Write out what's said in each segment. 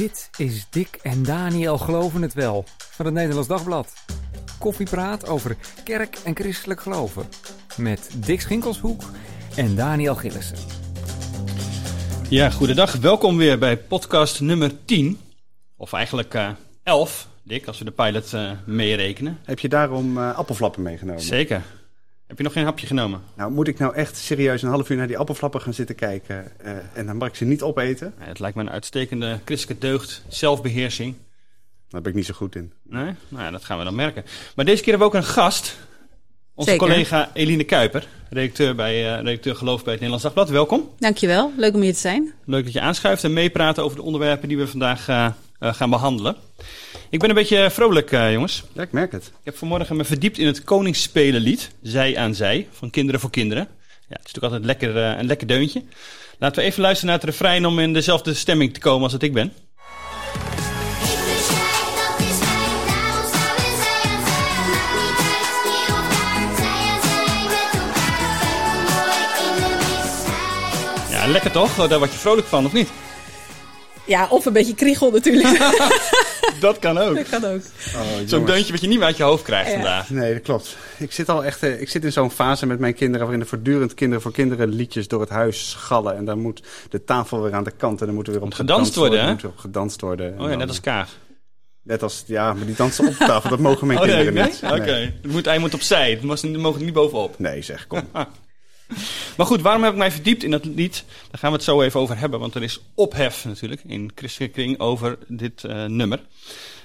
Dit is Dick en Daniel Geloven het Wel van het Nederlands Dagblad. Koffiepraat over kerk en christelijk geloven. Met Dick Schinkelshoek en Daniel Gillissen. Ja, goedendag. Welkom weer bij podcast nummer 10. Of eigenlijk eh 11, Dick, als we de pilot eh, meerekenen. Heb je daarom eh, appelflappen meegenomen? Zeker. Heb je nog geen hapje genomen? Nou, moet ik nou echt serieus een half uur naar die appelflappen gaan zitten kijken eh, en dan mag ik ze niet opeten? Ja, het lijkt me een uitstekende christelijke deugd, zelfbeheersing. Daar ben ik niet zo goed in. Nee? Nou ja, dat gaan we dan merken. Maar deze keer hebben we ook een gast. Onze Zeker. collega Eline Kuiper, redacteur, bij, eh, redacteur Geloof bij het Nederlands Dagblad. Welkom. Dankjewel, leuk om hier te zijn. Leuk dat je aanschuift en meepraat over de onderwerpen die we vandaag eh, gaan behandelen. Ik ben een beetje vrolijk, eh, jongens. Ja, ik merk het. Ik heb vanmorgen me verdiept in het Koningsspelenlied, Zij aan Zij, van Kinderen voor Kinderen. Ja, het is natuurlijk altijd lekker, eh, een lekker deuntje. Laten we even luisteren naar het refrein om in dezelfde stemming te komen als dat ik ben. Ja, lekker toch? Daar word je vrolijk van, of niet? Ja, of een beetje kriegel natuurlijk. Dat kan ook. dat kan ook. Oh, Zo'n deuntje wat je niet meer uit je hoofd krijgt Ja. vandaag. Nee, dat klopt. Ik zit al echt eh, ik zit in zo'n fase met mijn kinderen waarin er voortdurend kinderen voor kinderen liedjes door het huis schallen. En dan moet de tafel weer aan de kant en dan moet er weer op gedanst worden? Moet er op gedanst worden. En Oh ja, dan- net als Kaag. Net als, ja, maar die dansen op tafel, dat mogen mijn Oh nee, kinderen nee? niet. Oké. Het moet, hij moet opzij, het mogen niet bovenop. Nee, zeg, kom. Maar goed, waarom heb ik mij verdiept in dat lied? Daar gaan we het zo even over hebben, want er is ophef natuurlijk in christelijke kring over dit eh, nummer.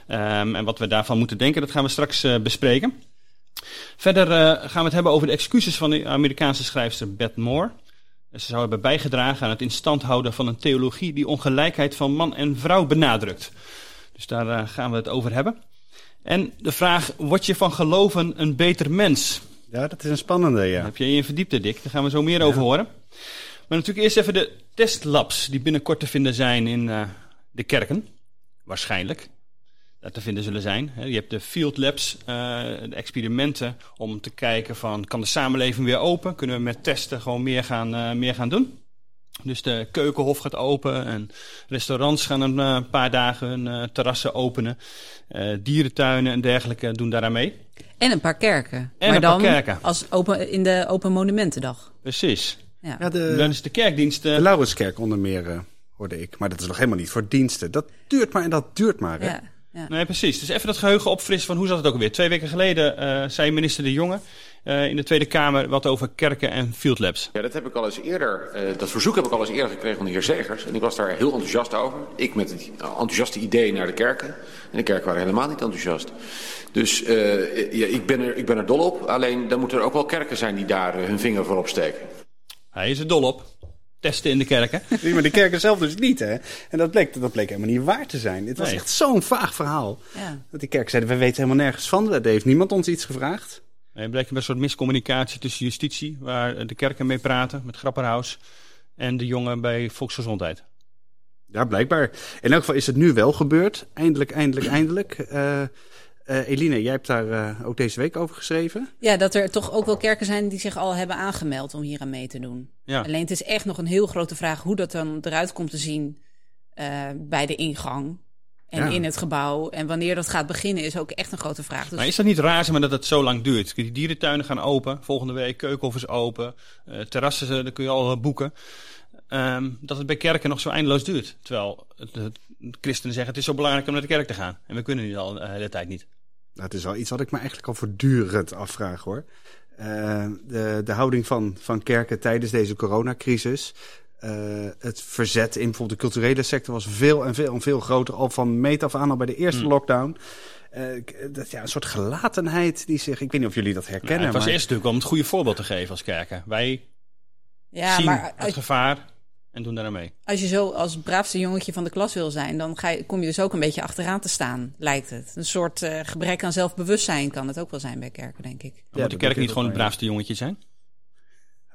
Ehm, en wat we daarvan moeten denken, dat gaan we straks eh, bespreken. Verder eh, gaan we het hebben over de excuses van de Amerikaanse schrijfster Beth Moore. Ze zou hebben bijgedragen aan het instand houden van een theologie die ongelijkheid van man en vrouw benadrukt. Dus daar gaan we het over hebben. En de vraag, word je van geloven een beter mens? Ja, dat is een spannende, ja. Heb je je in verdiept, Dick? Daar gaan we zo meer over horen. Maar natuurlijk eerst even de testlabs die binnenkort te vinden zijn in eh, de kerken. Waarschijnlijk. Dat te vinden zullen zijn. Je hebt de field labs, eh, de experimenten om te kijken van kan de samenleving weer open? Kunnen we met testen gewoon meer gaan, eh, meer gaan doen? Dus de keukenhof gaat open en restaurants gaan een paar dagen hun terrassen openen. Dierentuinen en dergelijke doen daaraan mee. En een paar kerken. En maar een paar dan kerken. Als open, in de Open Monumentendag. Precies. Ja. Ja, de, Dan is de kerkdienst... de Laurenskerk onder meer, eh, hoorde ik. Maar dat is nog helemaal niet voor diensten. Dat duurt maar en dat duurt maar, hè? ja. ja. Nee, precies. Dus even dat geheugen opfrissen van hoe zat het ook alweer. Twee weken geleden eh, zei minister De Jonge eh, in de Tweede Kamer wat over kerken en field labs. Ja, dat heb ik al eens eerder, eh, dat verzoek heb ik al eens eerder gekregen van de heer Zegers. En ik was daar heel enthousiast over. Ik met het enthousiaste idee naar de kerken. En de kerken waren helemaal niet enthousiast. Dus eh, ja, ik, ben er, ik ben er dol op. Alleen dan moeten er ook wel kerken zijn die daar hun vinger voor opsteken. Hij is er dol op. Testen in de kerken. Nee, maar de kerken zelf dus niet, hè? En dat bleek, dat bleek helemaal niet waar te zijn. Het was Nee. echt zo'n vaag verhaal. Ja. Dat die kerken zeiden, we weten helemaal nergens van. Er heeft niemand ons iets gevraagd. Er bleek een soort miscommunicatie tussen justitie, waar de kerken mee praten, met Grapperhaus, en De Jonge bij Volksgezondheid. Ja, blijkbaar. In elk geval is het nu wel gebeurd. Eindelijk, eindelijk, eindelijk. Eh eh, Eline, jij hebt daar eh, ook deze week over geschreven. ja, dat er toch ook wel kerken zijn die zich al hebben aangemeld om hier aan mee te doen. Ja. Alleen het is echt nog een heel grote vraag hoe dat dan eruit komt te zien eh, bij de ingang. En Ja. in het gebouw. En wanneer dat gaat beginnen is ook echt een grote vraag. Dus Maar is dat niet raar maar, dat het zo lang duurt? Die dierentuinen gaan open, volgende week, keukenhof is open, eh, terrassen, eh, daar kun je al eh, boeken. Ehm, dat het bij kerken nog zo eindeloos duurt. Terwijl het, christenen zeggen het is zo belangrijk om naar de kerk te gaan. En we kunnen nu al de hele tijd niet. Dat is wel iets wat ik me eigenlijk al voortdurend afvraag, hoor. Eh, de, de houding van, van kerken tijdens deze coronacrisis. Eh, het verzet in bijvoorbeeld de culturele sector was veel en veel en veel groter. Al van meet af aan, al bij de eerste Hmm. lockdown. Eh, k- dat, ja, een soort gelatenheid die zich... Ik weet niet of jullie dat Ja, herkennen. het was maar- eerst natuurlijk om het goede voorbeeld te geven als kerken. Wij ja, zien maar het als, gevaar en doen daar aan mee. als je zo als braafste jongetje van de klas wil zijn, dan ga je, kom je dus ook een beetje achteraan te staan, lijkt het. Een soort eh, gebrek aan zelfbewustzijn kan het ook wel zijn bij kerken, denk ik. Maar dat moet de kerk niet gewoon het ja. braafste jongetje zijn?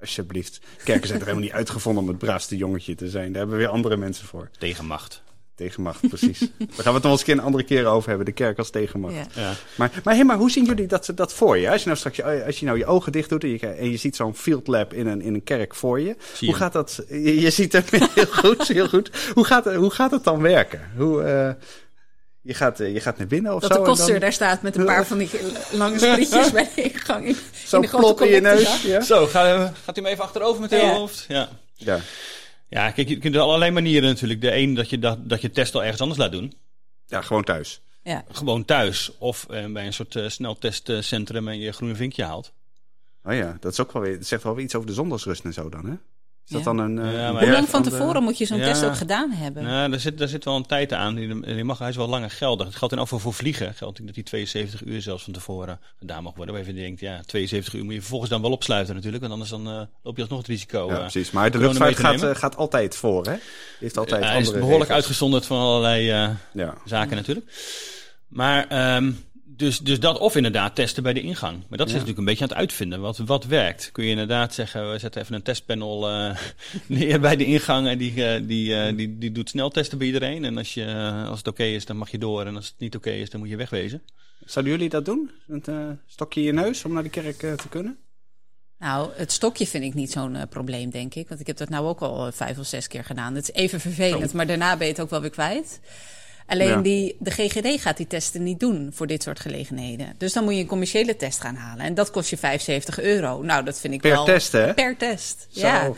Alsjeblieft. Kerken zijn er helemaal niet uitgevonden om het braafste jongetje te zijn. Daar hebben we weer andere mensen voor. Tegenmacht. Tegenmacht, precies. Daar gaan we het nog eens een andere keer over hebben. De kerk als tegenmacht. Ja. Ja. Maar, maar, hey, maar hoe zien jullie dat, dat voor je? Als je nou straks je, als je, nou je ogen dicht doet en je, en je ziet zo'n field lab in een, in een kerk voor je. Zie hoe je. gaat dat? Je, je ziet het heel goed, heel goed. Hoe gaat, het- hoe gaat het dan werken? Hoe, eh, je, gaat, eh, je gaat naar binnen of Dat zo? de en koster dan daar staat met een paar van die lange sprietjes bij de ingang. In, in Zo'n de grote plop in je neus. Ja. Zo, ga, gaat u hem even achterover met uw Ja. hoofd? Ja. ja. Ja, kijk, je kunt er allerlei manieren natuurlijk. De een dat je, dat, dat je test al ergens anders laat doen. ja, gewoon thuis. Ja. Gewoon thuis. Of eh, bij een soort eh, sneltestcentrum en je groene vinkje haalt. Oh ja, dat is ook wel weer, dat zegt wel weer iets over de zondagsrust en zo dan, hè? Is dat dan een. eh, Ja, een maar- Hoe berg lang van de- tevoren moet je zo'n Ja. test ook gedaan hebben? Nou, daar zit, daar zit wel een tijd aan. Die, die mag, hij is wel langer geldig. Het geldt in afval voor vliegen. Geldt dat die 72 uur zelfs van tevoren gedaan mag worden. Waarvan je denkt, ja, 72 uur moet je vervolgens dan wel opsluiten natuurlijk. Want anders dan, eh, loop je alsnog het risico. Ja, eh, precies. Maar de luchtvaart gaat, eh, gaat altijd voor, hè? Die heeft altijd hij is behoorlijk regels. uitgezonderd van allerlei eh, Ja. zaken natuurlijk. Maar ehm, dus, dus dat of inderdaad testen bij de ingang. Maar dat is Ja. natuurlijk een beetje aan het uitvinden. Wat, wat werkt? Kun je inderdaad zeggen, we zetten even een testpanel eh, neer bij de ingang. En die, eh, die, eh, die, die doet sneltesten bij iedereen. En als, je, als het oké is, dan mag je door. En als het niet oké is, dan moet je wegwezen. Zouden jullie dat doen? Een stokje in je neus om naar de kerk te kunnen? Nou, het stokje vind ik niet zo'n probleem, denk ik. Want ik heb dat nou ook al vijf of zes keer gedaan. Het is even vervelend, maar daarna ben je het ook wel weer kwijt. Alleen Ja. die, de GGD gaat die testen niet doen voor dit soort gelegenheden. Dus dan moet je een commerciële test gaan halen. En dat kost je 75 euro. Nou, dat vind ik Per wel... test, hè? Per test, Zo. ja.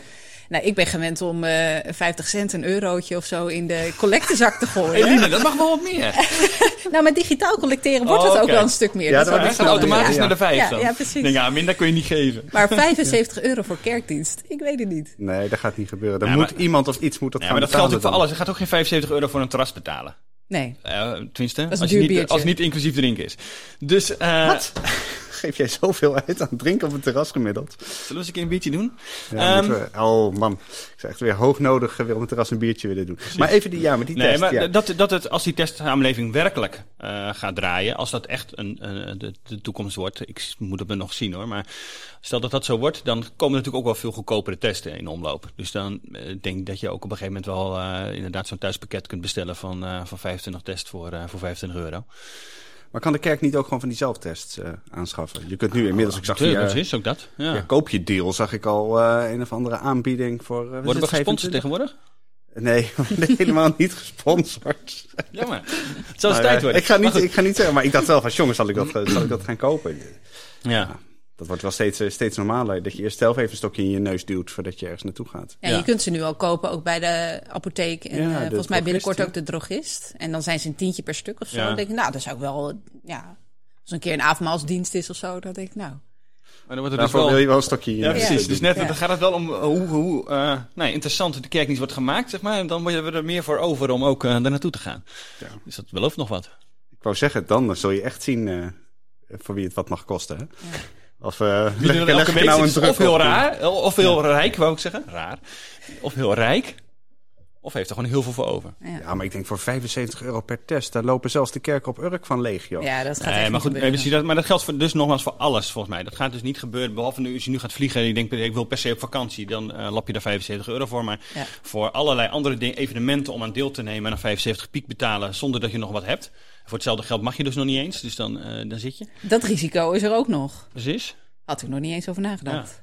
Nou, ik ben gewend om eh 50 cent, een eurotje of zo in de collectezak te gooien. Eline, dat mag wel wat meer. Nou, met digitaal collecteren wordt Oh, het ook wel een stuk meer. Ja, dat gaat wel- automatisch ja. naar de vijf Ja, dan. ja, precies. Denk, ja, minder kun je niet geven. Maar 75 euro voor kerkdienst, ik weet het niet. Nee, dat gaat niet gebeuren. Dan Ja, moet maar- iemand of iets moet dat Ja, gaan maar dat geldt natuurlijk voor alles. Je gaat ook geen 75 euro voor een terras betalen. Nee. Eh, tenminste, als, je niet, als het niet inclusief drinken is. Dus, eh Wat? Geef jij zoveel uit aan drinken op het terras gemiddeld? zullen we eens een keer een biertje doen? Ja, Ehm, we- oh man, ik zou echt weer hoog nodig eh, op het terras een biertje willen doen. Maar even die, ja, maar die Nee, test. maar ja. dat, dat het, als die testsamenleving werkelijk eh, gaat draaien, als dat echt een, eh, de, de toekomst wordt, ik moet het me nog zien hoor, maar stel dat dat zo wordt, dan komen natuurlijk ook wel veel goedkopere testen in omloop. Dus dan denk ik dat je ook op een gegeven moment wel inderdaad zo'n thuispakket kunt bestellen van, van 25 tests voor, voor 25 euro. Maar kan de kerk niet ook gewoon van die zelftests eh, aanschaffen? Je kunt nu inmiddels, ik zag via, dat is ook dat. Ja. ja, koop je deal, zag ik al eh, een of andere aanbieding voor... eh, is Worden we gesponsord 25? tegenwoordig? Nee, helemaal niet gesponsord. Jammer. Het Maar, tijd eh, worden. ik, ga niet, ik ga niet zeggen, maar ik dacht wel van, jongens, zal ik dat, eh, zal ik dat gaan kopen? Ja. Dat wordt wel steeds, eh, steeds normaler, dat je eerst zelf even een stokje in je neus duwt voordat je ergens naartoe gaat. Ja, Ja. je kunt ze nu al kopen, ook bij de apotheek. En Ja, eh, de volgens mij binnenkort ja. ook de drogist. En dan zijn ze een tientje per stuk of zo. Ja. Dan denk ik, nou, dat zou ik wel... Ja, als een keer een avondmaalsdienst is of zo, dan denk ik, nou... Maar dan wordt het dus Daarvoor wel... wil je wel een stokje in je Ja, neus precies. Dus net, Ja. dan gaat het wel om hoe, hoe eh, nou, interessant de kerkdienst wordt gemaakt, zeg maar. En dan worden we er meer voor over om ook eh, daar naartoe te gaan. Ja. Dus dat belooft nog wat. Ik wou zeggen, dan zul je echt zien eh, voor wie het wat mag kosten. Hè? Of uh, Wie er elke week zit, of heel raar, of heel rijk, wou ik zeggen. Raar. Of heel rijk. Of heeft er gewoon heel veel voor over. Ja, Ja, maar ik denk voor 75 euro per test, daar lopen zelfs de kerken op Urk van leeg, joh. ja dat gaat Nee, echt maar niet goed, precies, dat, maar dat geldt voor, dus nogmaals voor alles volgens mij. Dat gaat dus niet gebeuren, behalve nu, als je nu gaat vliegen en je denkt, ik wil per se op vakantie, dan eh, lap je daar 75 euro voor. Maar Ja. voor allerlei andere dingen, evenementen om aan deel te nemen en dan 75 piek betalen zonder dat je nog wat hebt. Voor hetzelfde geld mag je dus nog niet eens, dus dan, eh, dan zit je. Dat risico is er ook nog. Precies. Had ik nog niet eens over nagedacht.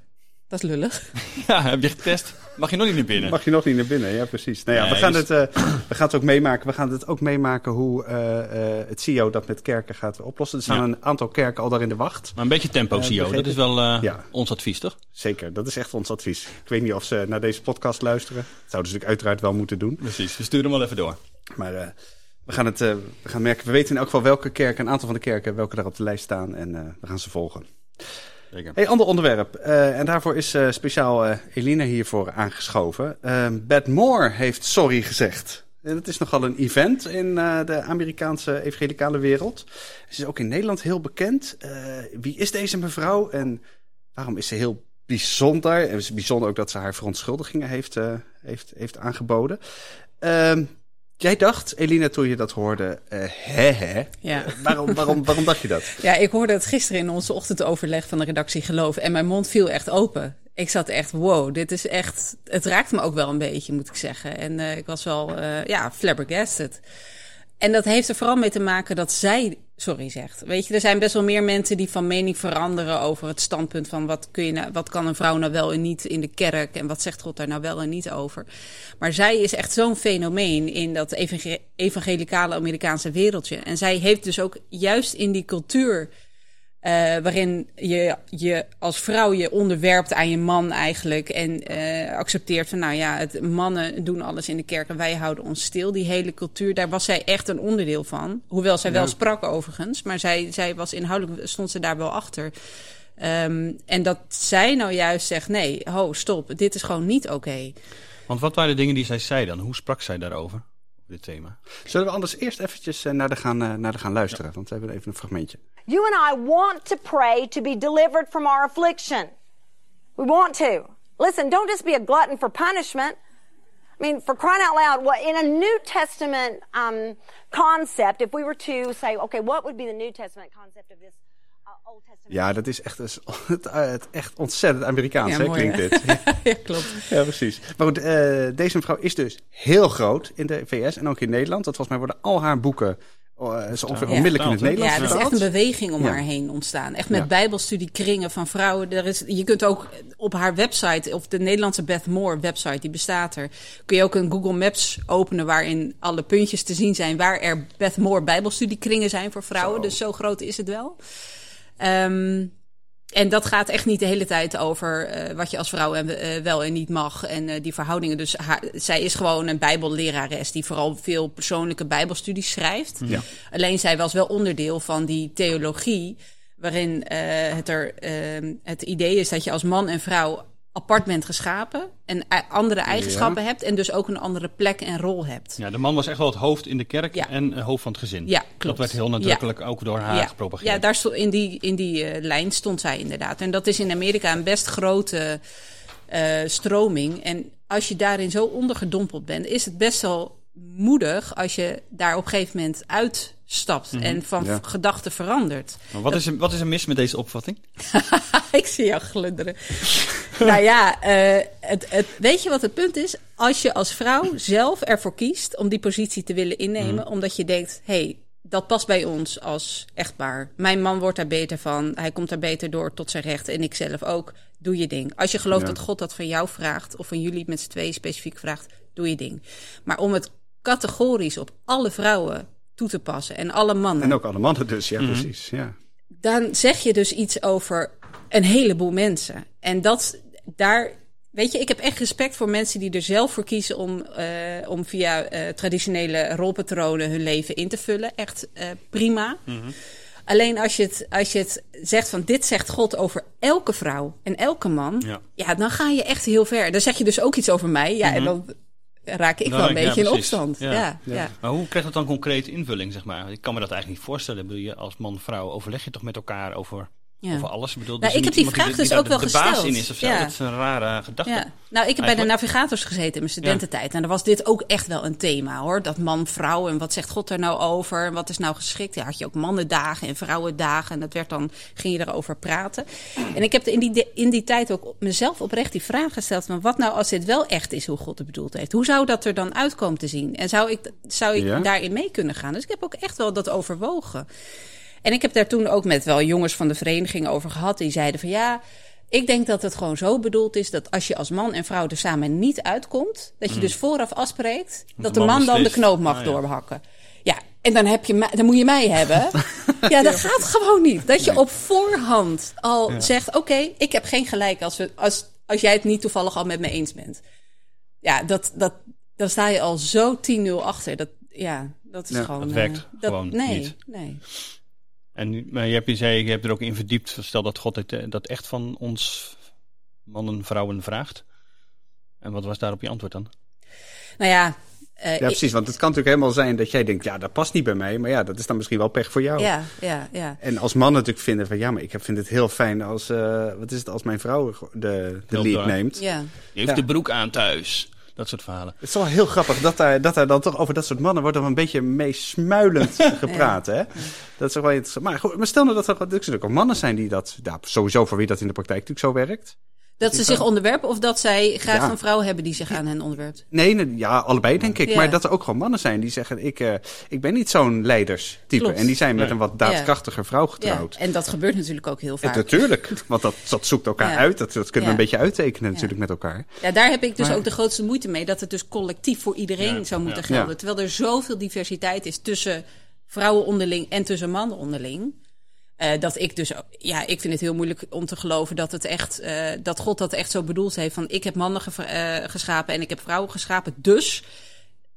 Dat is lullig. Ja, heb je getest, mag je nog niet naar binnen. Mag je nog niet naar binnen, ja precies. Nou ja, Nee, we, gaan dus- het, eh, we gaan het ook meemaken. We gaan het ook meemaken hoe eh, eh, het CIO dat met kerken gaat oplossen. Er staan Ja. een aantal kerken al daar in de wacht. Maar een beetje tempo, CEO, dat is wel eh, Ja. ons advies, toch? Zeker, dat is echt ons advies. Ik weet niet of ze naar deze podcast luisteren. Dat zouden ze natuurlijk uiteraard wel moeten doen. Precies, we sturen hem wel even door. Maar eh, we, gaan het, eh, we gaan merken, we weten in elk geval welke kerken, een aantal van de kerken, welke daar op de lijst staan. En eh, we gaan ze volgen. Hey, ander onderwerp. Eh, en daarvoor is speciaal Elina hiervoor aangeschoven. Ehm Beth Moore heeft sorry gezegd. En dat is nogal een event in de Amerikaanse evangelicale wereld. Ze is ook in Nederland heel bekend. Wie is deze mevrouw en waarom is ze heel bijzonder? En het is bijzonder ook dat ze haar verontschuldigingen heeft, heeft, heeft aangeboden. Ehm, jij dacht, Elina, toen je dat hoorde, eh hè hè. Ja. Waarom, waarom, waarom dacht je dat? ja, ik hoorde het gisteren in onze ochtendoverleg van de redactie Geloof. En mijn mond viel echt open. Ik zat echt, wow, dit is echt... Het raakte me ook wel een beetje, moet ik zeggen. En eh, ik was wel, eh, ja, flabbergasted. En dat heeft er vooral mee te maken dat zij sorry zegt. Weet je, er zijn best wel meer mensen die van mening veranderen over het standpunt van wat, kun je nou, wat kan een vrouw nou wel en niet in de kerk en wat zegt God daar nou wel en niet over. Maar zij is echt zo'n fenomeen in dat evangel- evangelicale Amerikaanse wereldje. En zij heeft dus ook juist in die cultuur eh, waarin je je als vrouw je onderwerpt aan je man eigenlijk en eh, accepteert van nou ja, het, mannen doen alles in de kerk en wij houden ons stil. Die hele cultuur, daar was zij echt een onderdeel van. Hoewel zij wel sprak overigens, maar zij, zij was inhoudelijk, stond ze daar wel achter. Ehm, en dat zij nou juist zegt, nee, ho, stop, dit is gewoon niet oké. Want wat waren de dingen die zij zei dan? Hoe sprak zij daarover? Dit thema. Zullen we anders eerst eventjes eh, naar de gaan, eh, naar de gaan luisteren? Want we hebben even een fragmentje. You and I want to pray to be delivered from our affliction. We want to. Listen, don't just be a glutton for punishment. I mean, for crying out loud, what in a New Testament um, concept, if we were to say, okay, what would be the New Testament concept of this? Ja, dat is echt, het, eh, het echt ontzettend Amerikaans, Ja, hè, mooi, klinkt hè? dit. ja, klopt. Ja, precies. Maar goed, eh, deze mevrouw is dus heel groot in de VS en ook in Nederland. Dat volgens mij worden al haar boeken eh, zo ongeveer Ja. onmiddellijk in het Nederlands Ja, er is echt een beweging om Ja. haar heen ontstaan. Echt met Ja. bijbelstudiekringen van vrouwen. Er is, je kunt ook op haar website, of de Nederlandse Beth Moore website, die bestaat er, kun je ook een Google Maps openen waarin alle puntjes te zien zijn waar er Beth Moore bijbelstudiekringen zijn voor vrouwen. Zo. Dus zo groot is het wel. Ehm, en dat gaat echt niet de hele tijd over eh, wat je als vrouw en, eh, wel en niet mag en eh, die verhoudingen. Dus haar- zij is gewoon een bijbellerares die vooral veel persoonlijke bijbelstudies schrijft. Ja. Alleen zij was wel onderdeel van die theologie, waarin het, er, eh, het idee is dat je als man en vrouw apart bent geschapen en andere eigenschappen hebt en dus ook een andere plek en rol hebt. Ja, de man was echt wel het hoofd in de kerk Ja. en het hoofd van het gezin. Ja, Dat klopt. werd heel nadrukkelijk ook door haar gepropageerd. ja, daar stond, in die, in die eh, lijn stond zij inderdaad. En dat is in Amerika een best grote eh, stroming. En als je daarin zo ondergedompeld bent, is het best wel moedig als je daar op een gegeven moment uitstapt en van Ja. gedachten verandert. Maar wat, is er, wat is er mis met deze opvatting? Ik zie jou glunderen. nou ja, eh, het, het, weet je wat het punt is? Als je als vrouw zelf ervoor kiest om die positie te willen innemen, omdat je denkt: hé, hey, dat past bij ons als echtpaar. Mijn man wordt daar beter van, hij komt daar beter door tot zijn recht en ik zelf ook. Doe je ding. Als je gelooft Ja. dat God dat van jou vraagt, of van jullie met z'n tweeën specifiek vraagt, doe je ding. Maar om het categorisch op alle vrouwen toe te passen en alle mannen En ook alle mannen dus, ja, precies. Ja. dan zeg je dus iets over een heleboel mensen. En dat daar. Weet je, ik heb echt respect voor mensen die er zelf voor kiezen om, eh, om via eh, traditionele rolpatronen hun leven in te vullen. Echt eh, prima. Alleen als je, het, als je het zegt van dit zegt God over elke vrouw en elke man. Ja. Ja, dan ga je echt heel ver. Dan zeg je dus ook iets over mij. Ja, en dan raak ik Dan wel een ja, beetje in opstand. Ja. Maar hoe krijgt dat dan concreet invulling, zeg maar? Ik kan me dat eigenlijk niet voorstellen. Bedoel, je als man-vrouw overleg je toch met elkaar over, Ja. over alles? Bedoel, Nou, ik heb die vraag dus ook de- wel de, baas gesteld. in is of zo. Ja. Dat is een rare gedachte. Ja. Nou, ik heb bij de navigators gezeten in mijn studententijd. En daar was dit ook echt wel een thema hoor. Dat man, vrouw en wat zegt God daar nou over? En wat is nou geschikt? Ja, had je ook mannendagen en vrouwendagen. En dat werd dan, ging je erover praten. En ik heb in die, in die tijd ook mezelf oprecht die vraag gesteld. Van wat nou als dit wel echt is hoe God het bedoeld heeft? Hoe zou dat er dan uitkomen te zien? En zou ik, zou ik daarin mee kunnen gaan? Dus ik heb ook echt wel dat overwogen. En ik heb daar toen ook met wel jongens van de vereniging over gehad. Die zeiden van ja, ik denk dat het gewoon zo bedoeld is dat als je als man en vrouw er samen niet uitkomt, dat je dus vooraf afspreekt dat de man man dan de knoop mag Ah, ja. doorhakken. Ja, en dan, heb je, dan moet je mij hebben. ja, dat gaat gewoon niet. Dat je op voorhand al zegt: Oké, ik heb geen gelijk als, we, als, als jij het niet toevallig al met me eens bent. Ja, dat, dat, dan sta je al zo 10-0 achter. Dat, ja, dat is Ja, gewoon. dat werkt eh, gewoon nee, niet. Nee. En maar je hebt, je zei, je hebt er ook in verdiept. Stel dat God het, eh, dat echt van ons mannen, vrouwen vraagt. En wat was daarop je antwoord dan? Nou ja, eh, ja, precies. Want het kan natuurlijk helemaal zijn dat jij denkt, ja, dat past niet bij mij. Maar ja, dat is dan misschien wel pech voor jou. ja, ja, ja. En als man natuurlijk vinden van, ja, maar ik vind het heel fijn als, eh, wat is het, als mijn vrouw de, de lead neemt. ja. Je heeft Ja. de broek aan thuis. Dat soort verhalen. Het is wel heel grappig dat daar, dat daar dan toch over dat soort mannen wordt er een beetje mee smuilend gepraat. Hè? Dat is toch wel interessant. Maar, goed, maar stel nou dat er dat er natuurlijk ook mannen zijn die dat, ja, sowieso voor wie dat in de praktijk natuurlijk zo werkt. Dat ze zich onderwerpen of dat zij graag Ja. een vrouw hebben die zich aan hen onderwerpt? Nee, nee, ja, allebei denk ik. Ja. Maar dat er ook gewoon mannen zijn die zeggen: Ik, eh, ik ben niet zo'n leiderstype. Klopt. En die zijn met een wat daadkrachtiger vrouw getrouwd. Ja, en dat gebeurt natuurlijk ook heel En vaak. natuurlijk, want dat, dat zoekt elkaar Ja. uit. Dat, dat kunnen we een beetje uittekenen natuurlijk met elkaar. Ja, daar heb ik dus Maar- ook de grootste moeite mee. Dat het dus collectief voor iedereen Ja, zou moeten ja. gelden. Ja. Terwijl er zoveel diversiteit is tussen vrouwen onderling en tussen mannen onderling. Eh, dat ik dus, ja, ik vind het heel moeilijk om te geloven dat het echt, eh, dat God dat echt zo bedoeld heeft. Van ik heb mannen eh, geschapen en ik heb vrouwen geschapen. Dus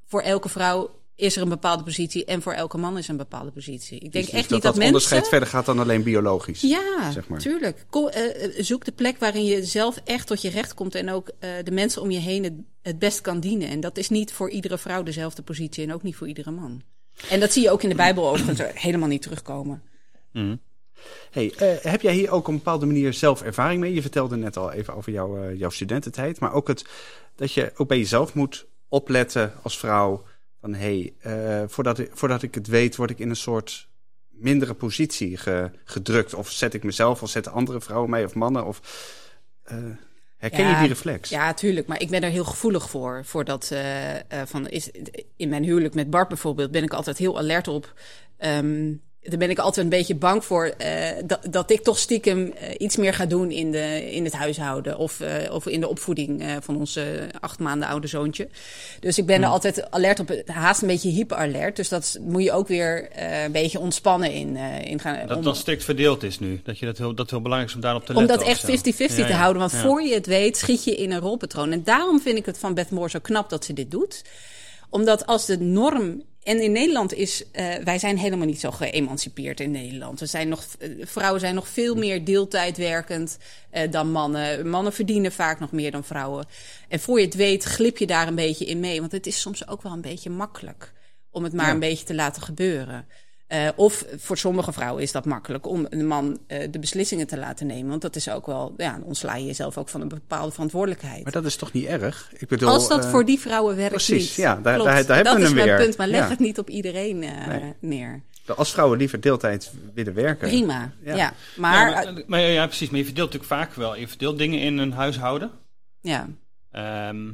voor elke vrouw is er een bepaalde positie en voor elke man is een bepaalde positie. Ik denk Dus echt dat niet dat dat, onderscheid mensen. verder gaat dan alleen biologisch. Ja, zeg maar. tuurlijk. Kom, zoek de plek waarin je zelf echt tot je recht komt en ook eh, de mensen om je heen het, het best kan dienen. En dat is niet voor iedere vrouw dezelfde positie en ook niet voor iedere man. En dat zie je ook in de Bijbel overigens helemaal niet terugkomen. Hey, eh, heb jij hier ook op een bepaalde manier zelf ervaring mee? Je vertelde net al even over jouw, eh, jouw studententijd. Maar ook het, dat je ook bij jezelf moet opletten als vrouw. Van hé, hey, eh, voordat, ik, voordat ik het weet, word ik in een soort mindere positie ge- gedrukt. Of zet ik mezelf of zetten andere vrouwen mij of mannen? Of, herken je die reflex? Ja, tuurlijk. Maar ik ben er heel gevoelig voor. voor dat, eh, van is, in mijn huwelijk met Bart bijvoorbeeld ben ik altijd heel alert op. Ehm daar ben ik altijd een beetje bang voor eh, dat, dat ik toch stiekem eh, iets meer ga doen in, de, in het huishouden. Of, eh, of in de opvoeding van onze acht maanden oude zoontje. Dus ik ben Hmm. er altijd alert op, haast een beetje hyperalert. Dus dat moet je ook weer een beetje ontspannen in, in gaan. Dat om- dat strikt verdeeld is nu. Dat je dat heel, dat heel belangrijk is om daarop te letten. om dat echt zo. 50-50 Ja, te houden. Want voor je het weet, schiet je in een rolpatroon. En daarom vind ik het van Beth Moore zo knap dat ze dit doet. Omdat als de norm. En in Nederland is. eh, wij zijn helemaal niet zo geëmancipeerd in Nederland. We zijn nog, eh, vrouwen zijn nog veel meer deeltijd werkend eh, dan mannen. Mannen verdienen vaak nog meer dan vrouwen. En voor je het weet, glip je daar een beetje in mee. Want het is soms ook wel een beetje makkelijk om het maar Ja. een beetje te laten gebeuren. Eh, of voor sommige vrouwen is dat makkelijk om een man eh, de beslissingen te laten nemen. Want dat is ook wel, ja, dan ontsla je jezelf ook van een bepaalde verantwoordelijkheid. Maar dat is toch niet erg? Ik bedoel, Als dat eh, voor die vrouwen werkt precies, niet. ja, daar- Klopt. daar- daar hebben dat we is hem mijn weer. punt, maar leg Ja. het niet op iedereen eh, Nee. neer. als vrouwen liever deeltijd willen werken. Prima, ja. Ja. Maar, Ja, maar, maar ja, precies. Maar je verdeelt natuurlijk vaak wel. Je verdeelt dingen in een huishouden. ja, Ehm,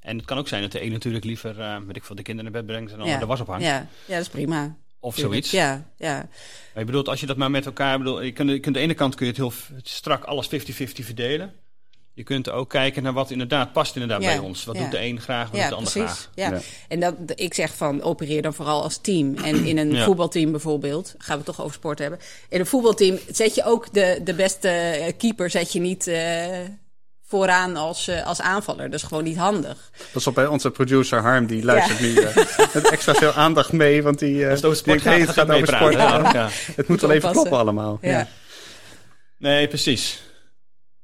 en het kan ook zijn dat de een natuurlijk liever, eh weet ik veel, de kinderen naar bed brengt en dan ja, de was ophangt. ja, ja, dat is prima. Of Tuurlijk. zoiets. Ja, ja. Maar je bedoelt, als je dat maar met elkaar... Bedoel, je kunt, je kunt aan de ene kant kun je het heel strak alles 50-50 verdelen. Je kunt ook kijken naar wat inderdaad past inderdaad Ja, bij ons. Wat ja. doet de een graag, wat Ja, doet de ander precies. graag. Ja. Ja. En dat, ik zeg van opereer dan vooral als team. En in een Ja. voetbalteam bijvoorbeeld, gaan we het toch over sport hebben. In een voetbalteam zet je ook de, de beste keeper zet je niet eh, vooraan als, eh, als aanvaller. Dat is gewoon niet handig. Pas op bij onze producer Harm, die luistert nu eh, met extra veel aandacht mee. Want die, eh Als het over sport die denkt, gaat, over sport. Ja, Ja. ja. Het moet wel even kloppen allemaal. Ja. Ja. Nee, precies.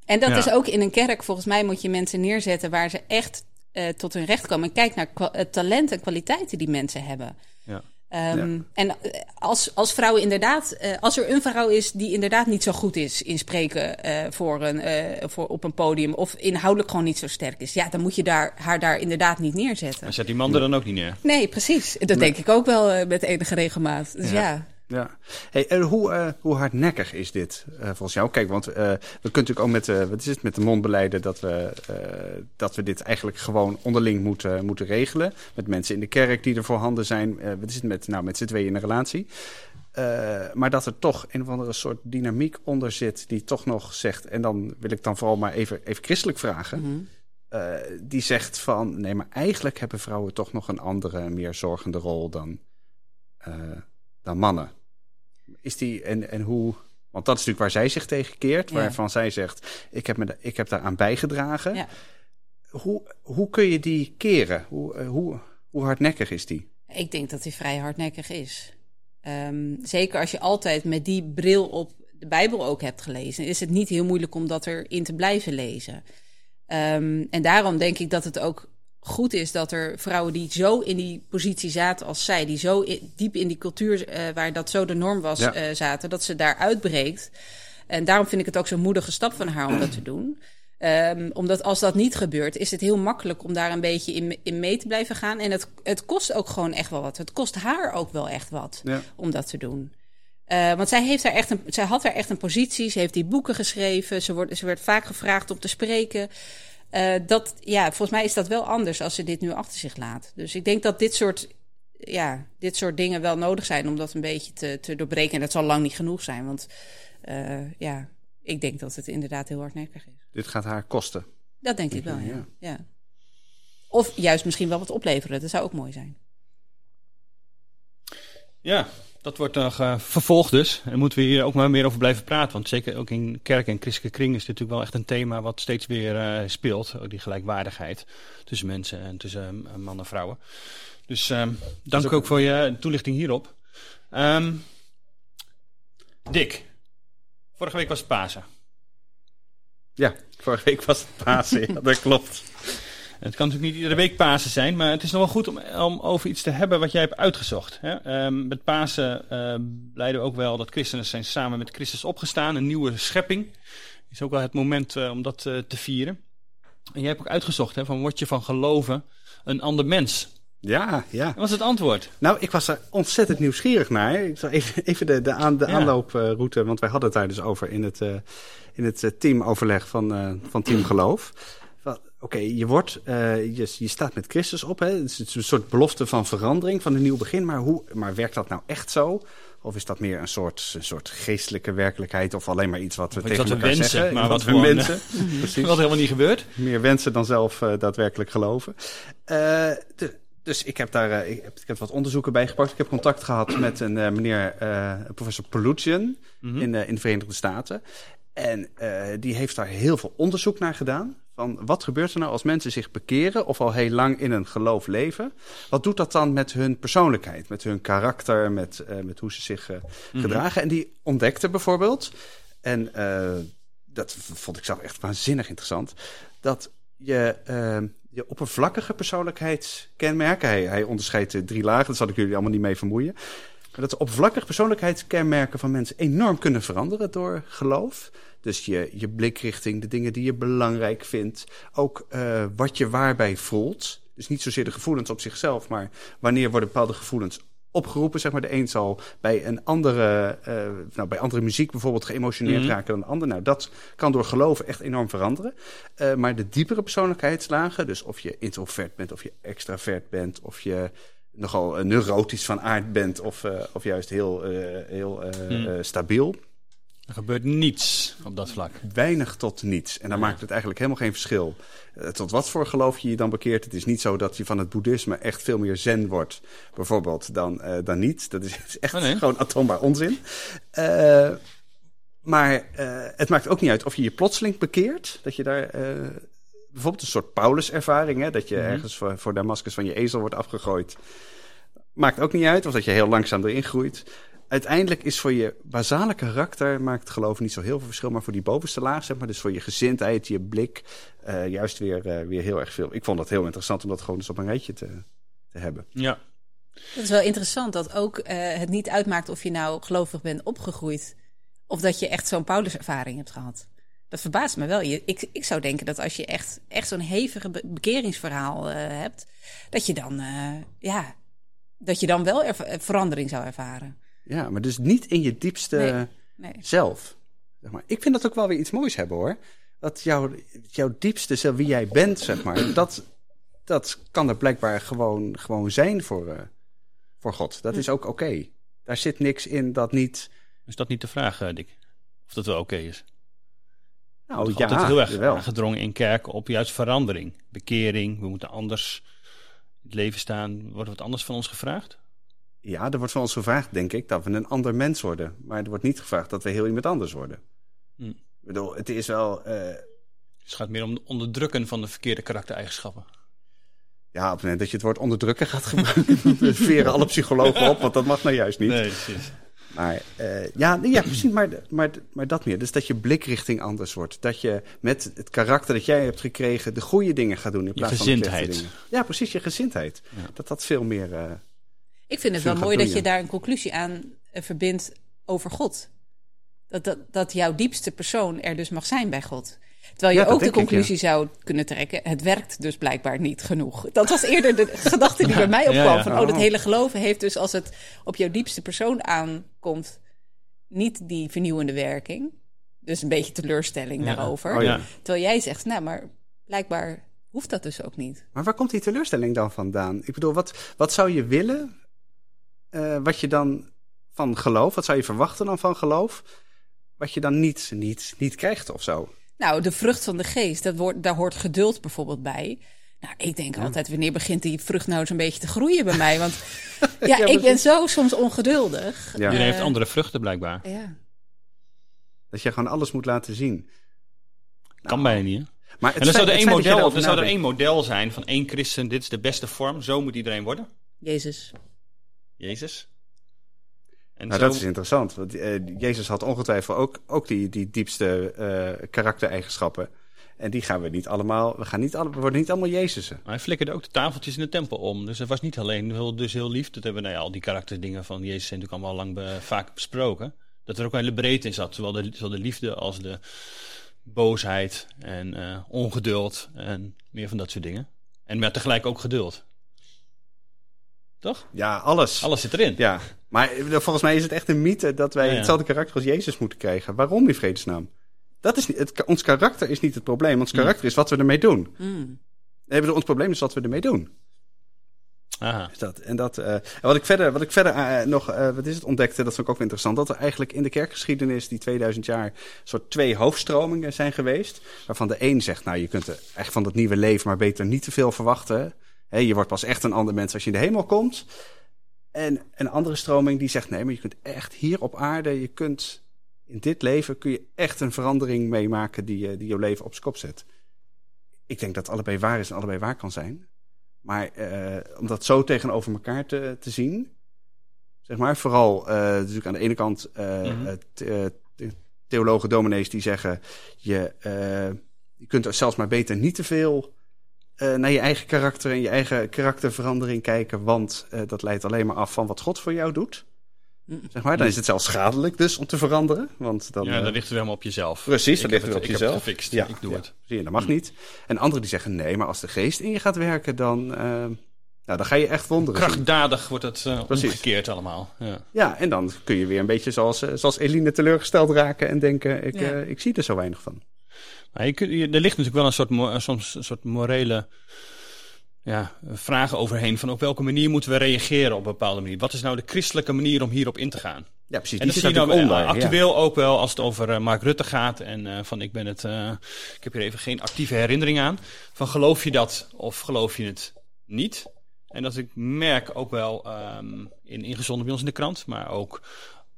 En dat Ja. is ook in een kerk. Volgens mij moet je mensen neerzetten waar ze echt eh, tot hun recht komen. En kijk naar talent en kwaliteiten die mensen hebben. Ja. Ehm, En eh, als, als vrouwen inderdaad, eh, als er een vrouw is die inderdaad niet zo goed is in spreken eh, voor een, eh, voor, op een podium of inhoudelijk gewoon niet zo sterk is, ja, dan moet je daar, haar daar inderdaad niet neerzetten. En zet die man er dan ook niet neer. Nee, precies. Dat denk ik ook wel met enige regelmaat. Dus Ja. ja. Ja. Hey, en hoe, eh, hoe hardnekkig is dit eh, volgens jou? Kijk, want eh, we kunnen natuurlijk ook met, eh, wat is het, met de mond beleiden dat we, dat we dit eigenlijk gewoon onderling moeten, moeten regelen. Met mensen in de kerk die er voorhanden zijn. Wat is het met, nou, met z'n tweeën in een relatie. Maar dat er toch een of andere soort dynamiek onder zit die toch nog zegt, en dan wil ik dan vooral maar even, even christelijk vragen. Mhm. die zegt van nee, maar eigenlijk hebben vrouwen toch nog een andere, meer zorgende rol dan, dan mannen. Is die en, en hoe. Want dat is natuurlijk waar zij zich tegen keert, Ja. waarvan zij zegt: ik heb, me da- ik heb daaraan bijgedragen. Ja. Hoe, hoe kun je die keren? Hoe, eh, hoe, hoe hardnekkig is die? Ik denk dat hij vrij hardnekkig is. Ehm, zeker als je altijd met die bril op de Bijbel ook hebt gelezen, is het niet heel moeilijk om dat erin te blijven lezen. Ehm, en daarom denk ik dat het ook goed is dat er vrouwen die zo in die positie zaten als zij, die zo diep in die cultuur eh, waar dat zo de norm was, Ja. eh, zaten, dat ze daar uitbreekt. En daarom vind ik het ook zo'n moedige stap van haar om dat te doen. Ehm, omdat als dat niet gebeurt, is het heel makkelijk om daar een beetje in, in mee te blijven gaan. En het, het kost ook gewoon echt wel wat. Het kost haar ook wel echt wat Ja. om dat te doen. Eh, want zij, heeft daar echt een, zij had daar echt een positie. Ze heeft die boeken geschreven. Ze, wordt, ze werd vaak gevraagd om te spreken. Eh, dat, ja, volgens mij is dat wel anders als ze dit nu achter zich laat. Dus ik denk dat dit soort, ja, dit soort dingen wel nodig zijn om dat een beetje te, te doorbreken. En dat zal lang niet genoeg zijn. Want eh, ja, ik denk dat het inderdaad heel hardnekkig is. Dit gaat haar kosten. Dat denk ik wel, ja. Ja. ja. Of juist misschien wel wat opleveren. Dat zou ook mooi zijn. Ja, dat wordt nog eh, vervolgd dus. En moeten we hier ook maar meer over blijven praten. Want zeker ook in kerk en christelijke kring is dit natuurlijk wel echt een thema wat steeds weer eh, speelt. Ook die gelijkwaardigheid tussen mensen en tussen eh, mannen en vrouwen. Dus ehm, dank ook- ook voor je toelichting hierop. Ehm, Dick, vorige week was het Pasen. Ja, vorige week was het Pasen. ja, dat klopt. Het kan natuurlijk niet iedere week Pasen zijn, maar het is nog wel goed om, om over iets te hebben wat jij hebt uitgezocht. Hè? Ehm, met Pasen ehm leiden we ook wel dat christenen zijn samen met Christus opgestaan, een nieuwe schepping. is ook wel het moment eh, om dat eh, te vieren. En jij hebt ook uitgezocht, hè, van word je van geloven een ander mens? Ja, ja. Dat was het antwoord. Nou, ik was er ontzettend nieuwsgierig naar. Ik zal even, even de, de, aan, de Ja. aanlooproute, want wij hadden het daar dus over in het, eh, in het teamoverleg van, van Team Geloof. Oké, je, wordt, eh, je, je staat met Christus op. Hè? Het is een soort belofte van verandering, van een nieuw begin. Maar, hoe, maar werkt dat nou echt zo? Of is dat meer een soort, een soort geestelijke werkelijkheid? Of alleen maar iets wat we Of tegen wat we elkaar wensen, zeggen? maar wat we gewoon, wensen. Precies Wat helemaal niet gebeurt. meer wensen dan zelf eh, daadwerkelijk geloven. Eh, de- dus ik heb daar eh, ik heb, ik heb wat onderzoeken bij gepakt. Ik heb contact gehad met een eh, meneer, eh, professor Poluccian Mhm. in, de in de Verenigde Staten. En eh, die heeft daar heel veel onderzoek naar gedaan. Van wat gebeurt er nou als mensen zich bekeren of al heel lang in een geloof leven? Wat doet dat dan met hun persoonlijkheid, met hun karakter, met, eh, met hoe ze zich eh, gedragen? En die ontdekte bijvoorbeeld, en eh, dat vond ik zelf echt waanzinnig interessant, dat je, je oppervlakkige persoonlijkheidskenmerken, hij, hij onderscheidt drie lagen, dat zal ik jullie allemaal niet mee vermoeien. Dat de oppervlakkige persoonlijkheidskenmerken van mensen enorm kunnen veranderen door geloof. Dus je, je blikrichting, de dingen die je belangrijk vindt. Ook eh, wat je waarbij voelt. Dus niet zozeer de gevoelens op zichzelf, maar wanneer worden bepaalde gevoelens opgeroepen. Zeg maar, de een zal bij een andere, eh, nou, bij andere muziek bijvoorbeeld geëmotioneerd Mhm. raken dan de ander. Nou, dat kan door geloven echt enorm veranderen. Eh, maar de diepere persoonlijkheidslagen, dus of je introvert bent, of je extravert bent, of je nogal eh, neurotisch van aard bent, of, eh, of juist heel, eh, heel eh, stabiel. Er gebeurt niets op dat vlak. Weinig tot niets. En dan maakt het eigenlijk helemaal geen verschil. Tot wat voor geloof je je dan bekeert. Het is niet zo dat je van het boeddhisme echt veel meer zen wordt, bijvoorbeeld, dan, dan niet. Dat is echt Oh, nee. gewoon atoombaar onzin. Maar het maakt ook niet uit of je je plotseling bekeert. Dat je daar bijvoorbeeld een soort Paulus-ervaring, hè, dat je Mhm. ergens voor, voor Damascus van je ezel wordt afgegooid. Maakt ook niet uit, of dat je heel langzaam erin groeit. Uiteindelijk is voor je basale karakter, maakt geloof niet zo heel veel verschil, maar voor die bovenste laag, zeg maar, dus voor je gezindheid, je blik, eh, juist weer, eh, weer heel erg veel. Ik vond dat heel interessant om dat gewoon eens op een rijtje te, te hebben. Ja. Dat is wel interessant dat ook eh, het niet uitmaakt of je nou gelovig bent opgegroeid. Of dat je echt zo'n Paulus-ervaring hebt gehad. Dat verbaast me wel. Je, ik, ik zou denken dat als je echt, echt zo'n hevige be- bekeringsverhaal eh, hebt, dat je dan, eh, ja, dat je dan wel eh, verandering zou ervaren. Ja, maar dus niet in je diepste Nee. Nee. zelf. Zeg maar. Ik vind dat ook wel weer iets moois hebben hoor. Dat jouw, jouw diepste zelf, wie jij bent, zeg maar, dat, dat kan er blijkbaar gewoon, gewoon zijn voor, eh, voor God. Dat is ook oké. Daar zit niks in dat niet. Is dat niet de vraag, Dick? Of dat wel oké is? Nou ja, altijd heel erg jawel. aangedrongen in kerken op juist verandering. Bekering, we moeten anders in het leven staan. Wordt wat anders van ons gevraagd? Ja, er wordt van ons gevraagd, denk ik, dat we een ander mens worden. Maar er wordt niet gevraagd dat we heel iemand anders worden. Hm. Ik bedoel, het is wel. eh, Dus het gaat meer om het onderdrukken van de verkeerde karaktereigenschappen. ja, op het moment dat je het woord onderdrukken gaat gebruiken, veren alle psychologen op, want dat mag nou juist niet. Nee, precies. Maar eh, ja, nee, ja, precies, maar, maar, maar dat meer. Dus dat je blikrichting anders wordt. Dat je met het karakter dat jij hebt gekregen de goede dingen gaat doen in plaats van de dingen. Ja, precies, je gezindheid. Dat dat veel meer... eh, Ik vind het wel mooi doen, dat je daar een conclusie aan eh, verbindt over God. Dat, dat, dat jouw diepste persoon er dus mag zijn bij God. Terwijl je Ja, ook de ik, conclusie zou kunnen trekken: het werkt dus blijkbaar niet genoeg. Dat was eerder de gedachte die bij mij Ja, opkwam: ja. van oh, dat hele geloven heeft dus als het op jouw diepste persoon aankomt, niet die vernieuwende werking. Dus een beetje teleurstelling Ja. daarover. Oh. Terwijl jij zegt, nou, maar blijkbaar hoeft dat dus ook niet. Maar waar komt die teleurstelling dan vandaan? Ik bedoel, wat, wat zou je willen? eh, wat je dan van geloof, wat zou je verwachten dan van geloof? Wat je dan niet, niet, niet krijgt of zo? Nou, de vrucht van de geest, dat wordt, daar hoort geduld bijvoorbeeld bij. Nou, ik denk altijd, wanneer begint die vrucht nou eens een beetje te groeien bij mij? Want ja, ik ben zo soms ongeduldig. Ja. Iedereen heeft Eh, andere vruchten blijkbaar. Ja. Dat je gewoon alles moet laten zien. Kan bijna niet, hè? Maar het En dan zou, er één je model, er zou er één model zijn van één christen. Dit is de beste vorm. Zo moet iedereen worden. Jezus. Jezus. En Nou, zo, dat is interessant. Want eh, Jezus had ongetwijfeld ook, ook die, die diepste eh, karaktereigenschappen. En die gaan we niet allemaal. We, gaan niet alle, we worden niet allemaal Jezusen. Maar hij flikkerde ook de tafeltjes in de tempel om. Dus het was niet alleen heel, dus heel lief. Dat hebben nou ja, al die karakterdingen van Jezus zijn natuurlijk allemaal lang be- vaak besproken. Dat er ook een hele breedte in zat. Zowel de, zowel de liefde als de boosheid en eh, ongeduld en meer van dat soort dingen. En maar tegelijk ook geduld. Toch? Ja, alles. Alles zit erin. Ja, maar eh, volgens mij is het echt een mythe dat wij Ja, ja. hetzelfde karakter als Jezus moeten krijgen. Waarom in vredesnaam? Dat is niet, het, ons karakter is niet het probleem. Ons karakter is wat we ermee doen. Mm. Nee, bedoel, ons probleem is wat we ermee doen. Aha. Dat, en dat, eh, wat ik verder, wat ik verder eh, nog, eh, wat is het, ontdekte, dat vond ik ook wel interessant, dat er eigenlijk in de kerkgeschiedenis, die 2000 jaar, soort twee hoofdstromingen zijn geweest. Waarvan de een zegt, nou, je kunt er eigenlijk van dat nieuwe leven maar beter niet te veel verwachten. Hè, je wordt pas echt een ander mens als je in de hemel komt. En een andere stroming die zegt, nee, maar je kunt echt hier op aarde, je kunt in dit leven, kun je echt een verandering meemaken die, eh, die jouw leven op zijn kop zet. Ik denk dat allebei waar is en allebei waar kan zijn. Maar eh, om dat zo tegenover elkaar te, te zien, zeg maar, vooral eh, natuurlijk aan de ene kant de theologen, dominees die zeggen, je, je kunt er zelfs maar beter niet te veel eh, naar je eigen karakter en je eigen karakterverandering kijken, want eh, dat leidt alleen maar af van wat God voor jou doet. Mm. Zeg maar, dan is het zelfs schadelijk dus om te veranderen. Want dan, Ja, eh, dan ligt het helemaal op jezelf. Precies, Ik dan ligt het op ik heb jezelf. gefixt. Ja, ik doe ja. het. Zie je, dat mag niet. En anderen die zeggen nee, maar als de geest in je gaat werken, dan, eh, nou, dan ga je echt wonderen zien. Krachtdadig wordt het eh, Precies. omgekeerd allemaal. Ja. Ja, en dan kun je weer een beetje zoals, eh, zoals Eline teleurgesteld raken en denken, ik, Ja. eh, ik zie er zo weinig van. Maar je kunt, je- er ligt natuurlijk wel een soort, eh, soms een soort morele ja, vragen overheen. Van op welke manier moeten we reageren op een bepaalde manier? Wat is nou de christelijke manier om hierop in te gaan? Ja, precies. En Die dat zie je nou onder. eh, actueel ook wel als het over eh, Mark Rutte gaat. En van ik ben het. ik heb hier even geen actieve herinnering aan. Van geloof je dat of geloof je het niet? En dat ik merk ook wel ehm, in ingezonden bij ons in de krant, maar ook.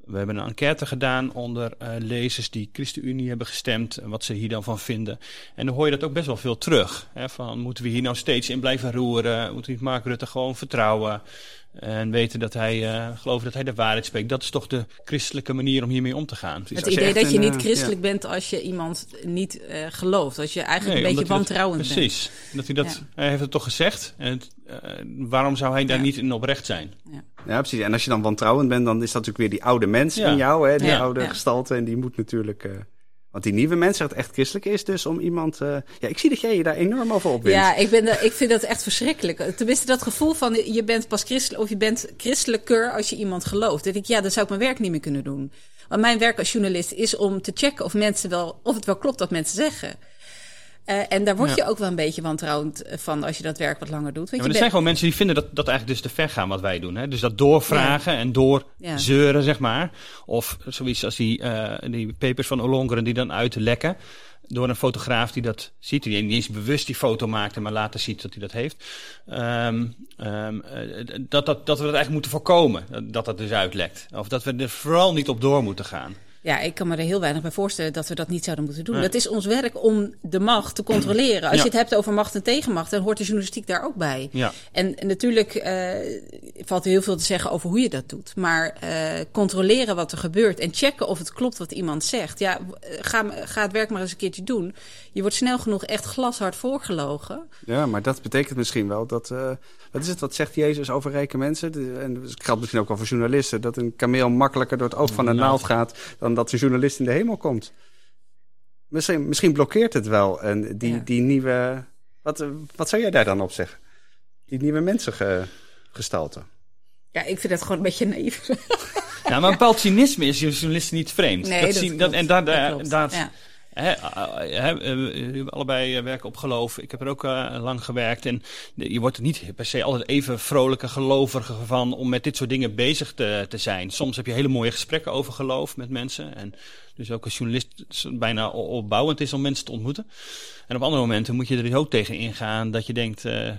We hebben een enquête gedaan onder eh, lezers die ChristenUnie hebben gestemd. En wat ze hier dan van vinden. En dan hoor je dat ook best wel veel terug. Hè, van moeten we hier nou steeds in blijven roeren? Moeten we niet Mark Rutte gewoon vertrouwen? En weten dat hij, eh geloven dat hij de waarheid spreekt. Dat is toch de christelijke manier om hiermee om te gaan. Precies, Het idee dat je een, niet eh, christelijk bent als je iemand niet eh, gelooft. Als je eigenlijk Nee, een beetje wantrouwend bent. Precies. Dat hij, dat, Ja. hij heeft het toch gezegd. En het, eh, waarom zou hij daar Ja. niet in oprecht zijn? Ja, precies. En als je dan wantrouwend bent, dan is dat natuurlijk weer die oude mens Ja. in jou, hè, die Ja. oude Ja. gestalte. En die moet natuurlijk... eh, want die nieuwe mens, het echt christelijk is dus om iemand... eh, ja, ik zie dat jij je daar enorm over opwindt. Ja, ik, ben de- ik vind dat echt verschrikkelijk. Tenminste, dat gevoel van je bent pas christelijk of je bent christelijker als je iemand gelooft. Dan denk ik, ja, dan zou ik mijn werk niet meer kunnen doen. Want mijn werk als journalist is om te checken of, mensen wel, of het wel klopt wat mensen zeggen. Eh, en daar word Ja. je ook wel een beetje wantrouwend van als je dat werk wat langer doet. Ja, Want maar er zijn gewoon mensen die vinden dat, dat eigenlijk dus te ver gaan wat wij doen. Hè? Dus dat doorvragen en doorzeuren, zeg maar. Of zoiets als die, eh, die papers van Olongeren die dan uitlekken. Door een fotograaf die dat ziet. Die niet eens bewust die foto maakte, maar later ziet dat hij dat heeft. Ehm, ehm, eh, dat, dat, dat we dat eigenlijk moeten voorkomen. Dat, dat dus uitlekt. Of dat we er vooral niet op door moeten gaan. Ja, ik kan me er heel weinig bij voorstellen dat we dat niet zouden moeten doen. Nee. Dat is ons werk om de macht te controleren. Als Ja. je het hebt over macht en tegenmacht, dan hoort de journalistiek daar ook bij. Ja. En natuurlijk eh, valt er heel veel te zeggen over hoe je dat doet. Maar eh, controleren wat er gebeurt en checken of het klopt wat iemand zegt. Ja, eh, ga, ga het werk maar eens een keertje doen. Je wordt snel genoeg echt glashard voorgelogen. Ja, maar dat betekent misschien wel dat... eh, wat is het, wat zegt Jezus over rijke mensen? En het geldt misschien ook wel voor journalisten. Dat een kameel makkelijker door het oog van een naald gaat... dan dat een journalist in de hemel komt. Misschien, misschien blokkeert het wel. En die, Ja. die nieuwe... Wat, wat zou jij daar dan op zeggen? Die nieuwe mensengestalte. Ja, ik vind het gewoon een beetje naïef. Ja, maar een bepaald cynisme is journalisten niet vreemd. Nee, dat dat zien, klopt. en daar, Dat daar, klopt. daar- Ja. Eh, eh, eh, we allebei werken op geloof. Ik heb er ook lang gewerkt. En je wordt er niet per se altijd even vrolijke gelovige van om met dit soort dingen bezig te, te zijn. Soms heb je hele mooie gesprekken over geloof met mensen. En dus ook als journalist bijna opbouwend is om mensen te ontmoeten. En op andere momenten moet je er ook tegen ingaan dat je denkt, eh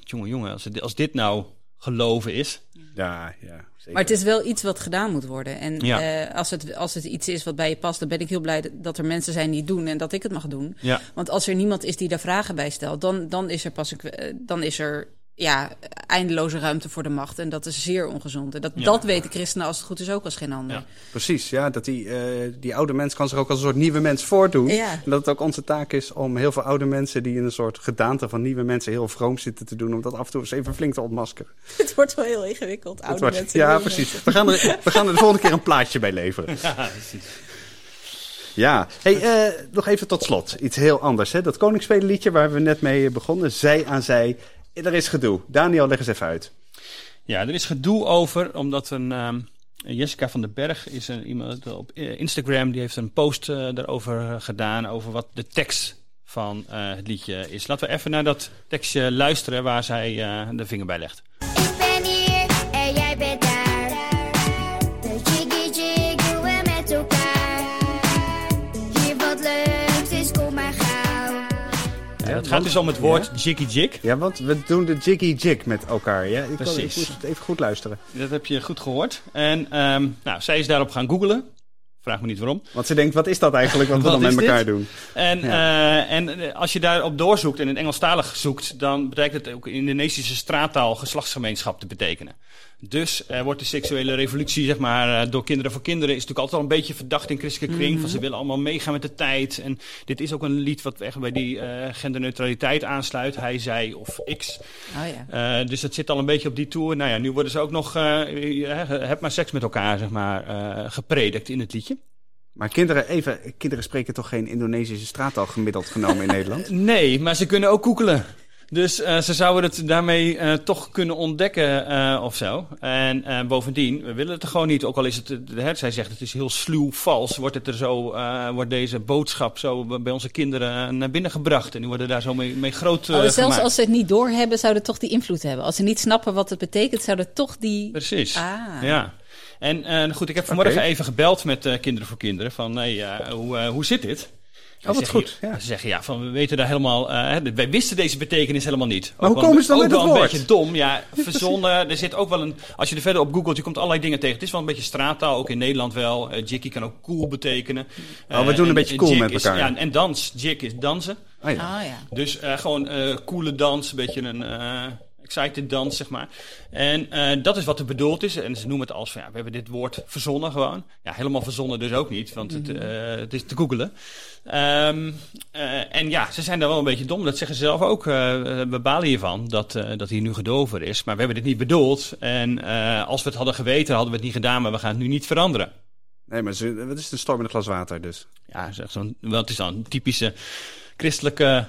jongen, jongen, als dit nou geloven is. Ja, ja. Zeker. Maar het is wel iets wat gedaan moet worden. En Ja. eh, als, het, als het iets is wat bij je past, dan ben ik heel blij dat- dat er mensen zijn die het doen en dat ik het mag doen. Ja. Want als er niemand is die daar vragen bij stelt, dan, dan is er pas een, eh, dan is er ja, eindeloze ruimte voor de macht. En dat is zeer ongezond. En dat, Ja. dat weten christenen als het goed is ook als geen ander. Ja. Precies, ja, dat die, eh, die oude mens kan zich ook als een soort nieuwe mens voordoen. Ja. En dat het ook onze taak is om heel veel oude mensen die in een soort gedaante van nieuwe mensen heel vroom zitten te doen, om dat af en toe eens even flink te ontmaskeren. Het wordt wel heel ingewikkeld, oude Het wordt- mensen. ja, nieuwe precies. mensen. We gaan, er, we gaan er de volgende keer een plaatje bij leveren. Ja, precies. Ja, hey, eh, nog even tot slot. Iets heel anders. Hè? Dat Koningsspelenliedje waar we net mee begonnen, zij aan zij. Er is gedoe. Daniel, leg eens even uit. Ja, er is gedoe over, omdat een ehm, Jessica van den Berg is een, iemand op eh, Instagram, die heeft een post eh, daarover eh, gedaan, over wat de tekst van het liedje is. Laten we even naar dat tekstje luisteren waar zij de vinger bij legt. Ja, het gaat dus om het woord jiggy jig. Ja, want we doen de jiggy jig met elkaar. Ja? Ik, Precies. moest even goed luisteren. Dat heb je goed gehoord. En ehm, nou, zij is daarop gaan googlen. Vraag me niet waarom. Want ze denkt, wat is dat eigenlijk wat we dan met elkaar dit? doen? En, Ja. eh, en eh, als je daarop doorzoekt en in Engelstalig zoekt, dan betekent het ook in Indonesische straattaal geslachtsgemeenschap te betekenen. Dus er wordt de seksuele revolutie, zeg maar, eh, door kinderen voor kinderen, is natuurlijk altijd al een beetje verdacht in christelijke kring. Van ze willen allemaal meegaan met de tijd. En dit is ook een lied wat echt bij die eh, genderneutraliteit aansluit. Hij, zij of x. Oh ja. Eh, dus dat zit al een beetje op die tour. Nou ja, nu worden ze ook nog, heb maar seks met elkaar, zeg maar, eh, gepredikt in het liedje. Maar kinderen, even, kinderen spreken toch geen Indonesische straattaal gemiddeld genomen in Nederland? Nee, maar ze kunnen ook koekelen. Dus eh, ze zouden het daarmee eh, toch kunnen ontdekken eh, of zo. En eh, bovendien, we willen het er gewoon niet. Ook al is het, hè, zij zegt het is heel sluw vals. Wordt, het er zo, eh, wordt deze boodschap zo bij onze kinderen naar binnen gebracht. En die worden daar zo mee, mee groot Oh, zelfs gemaakt. als ze het niet doorhebben, zou het toch die invloed hebben. Als ze niet snappen wat het betekent, zou het toch die... Precies. Ah. Ja. En eh, goed, ik heb vanmorgen even gebeld met eh, Kinderen voor Kinderen. Van, hey, eh, hoe, eh, hoe zit dit? Wat Ze zeggen, goed, ja. Ze zeggen, ja, van, we weten daar helemaal... eh, hè, wij wisten deze betekenis helemaal niet. Maar Ook hoe komen ze dan ook met wel het een woord? beetje dom, ja. Verzonnen. er zit ook wel een... Als je er verder op googelt, je komt allerlei dingen tegen. Het is wel een beetje straattaal, ook in Nederland wel. Eh jiggy kan ook cool betekenen. Oh, we Eh, doen een en- beetje cool jig met is- elkaar. ja, en dans, jig is dansen. Oh ja. Ah ja. Dus eh, gewoon eh coole dans, een beetje een eh, excited dans, zeg maar. En eh, dat is wat er bedoeld is. En ze noemen het als van, ja, we hebben dit woord verzonnen gewoon. Ja, helemaal verzonnen dus ook niet, want het, eh, het is te googelen. Ehm, eh, en ja, ze zijn daar wel een beetje dom. Dat zeggen ze zelf ook. eh, we balen hiervan dat, eh, dat hij nu gedover is. Maar we hebben dit niet bedoeld. En eh, als we het hadden geweten, hadden we het niet gedaan. Maar we gaan het nu niet veranderen. Nee, maar wat is een storm in een glas water dus? Ja, zeg zo'n, het is dan een typische christelijke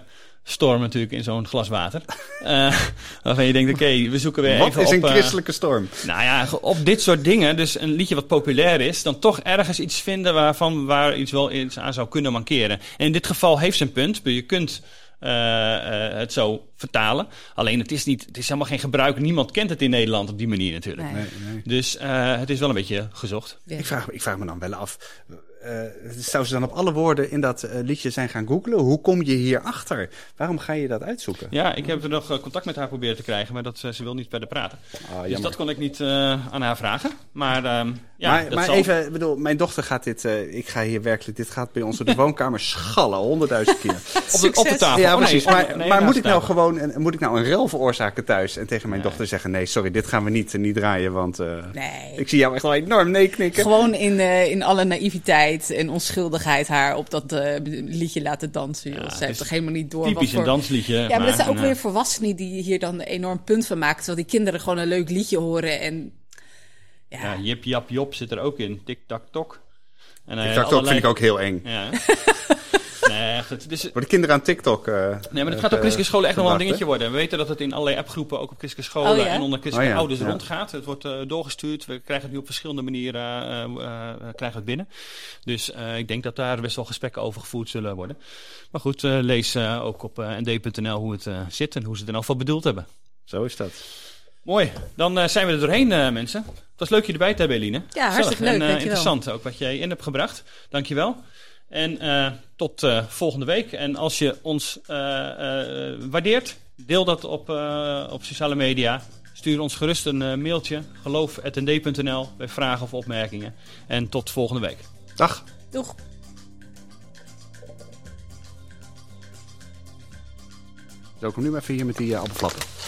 storm natuurlijk in zo'n glas water. Eh, waarvan je denkt, oké, we zoeken weer Wat even is op... een eh, christelijke storm? nou ja, op dit soort dingen, dus een liedje wat populair is, dan toch ergens iets vinden waarvan waar iets wel iets aan zou kunnen mankeren. En in dit geval heeft ze een punt. Je kunt eh, het zo vertalen. Alleen het is, niet, het is helemaal geen gebruik. Niemand kent het in Nederland op die manier natuurlijk. Nee. Nee, nee. Dus het is wel een beetje gezocht. Ik vraag, me- ik vraag me dan wel af. Eh, zou ze dan op alle woorden in dat eh, liedje zijn gaan googlen? Hoe kom je hierachter? Waarom ga je dat uitzoeken? Ja, ik heb er nog eh, contact met haar proberen te krijgen, maar dat, eh, ze wil niet verder praten. Ah, dus dat kon ik niet eh, aan haar vragen. Maar ehm, ja, maar dat maar zal- even, ik bedoel, mijn dochter gaat dit, eh, ik ga hier werkelijk, dit gaat bij ons de woonkamer schallen, honderdduizend keer. op de, op de tafel. Ja, Oh, nee, precies. oh, Maar, nee, maar moet ik nou gewoon een, moet ik nou een rel veroorzaken thuis en tegen mijn dochter zeggen: nee, sorry, dit gaan we niet, niet draaien, want eh, Nee. ik zie jou echt wel enorm nee knikken. Gewoon in, eh, in alle naïviteit en onschuldigheid haar op dat eh, liedje laten dansen. Ze heeft toch helemaal niet door Typisch wat een dansliedje. Ja, maar dat zijn ook weer volwassenen die hier dan een enorm punt van maken. Terwijl die kinderen gewoon een leuk liedje horen en... Ja, Ja, Jip Jap Jop zit er ook in. Tik Tak Tok. En, eh, Ik dacht ook, allerlei- vind ik ook heel eng. Ja. Nee, goed. Dus, Voor de kinderen aan TikTok. eh, Nee, maar het eh, gaat op christelijke scholen echt nog wel een dingetje worden. We weten dat het in allerlei appgroepen, ook op christelijke scholen Oh, ja? en onder christelijke Oh, ja, ouders ja. rondgaat. Het wordt eh, doorgestuurd. We krijgen het nu op verschillende manieren eh, eh, eh, krijgen we het binnen. Dus eh, ik denk dat daar best wel gesprekken over gevoerd zullen worden. Maar goed, eh, lees eh, ook op eh, nd.nl hoe het eh, zit en hoe ze het in geval bedoeld hebben. Zo is dat. Mooi, dan eh, zijn we er doorheen, eh, mensen. Het was leuk je erbij te hebben, Eline. Ja, hartstikke leuk, En eh, interessant ook wat jij in hebt gebracht. Dankjewel. En eh, tot eh, volgende week. En als je ons eh, eh, waardeert, deel dat op, eh, op sociale media. Stuur ons gerust een eh, mailtje. geloof.nd.nl bij vragen of opmerkingen. En tot volgende week. Dag. Doeg. Zo, ik kom nu maar even hier met die uh, appelflappen.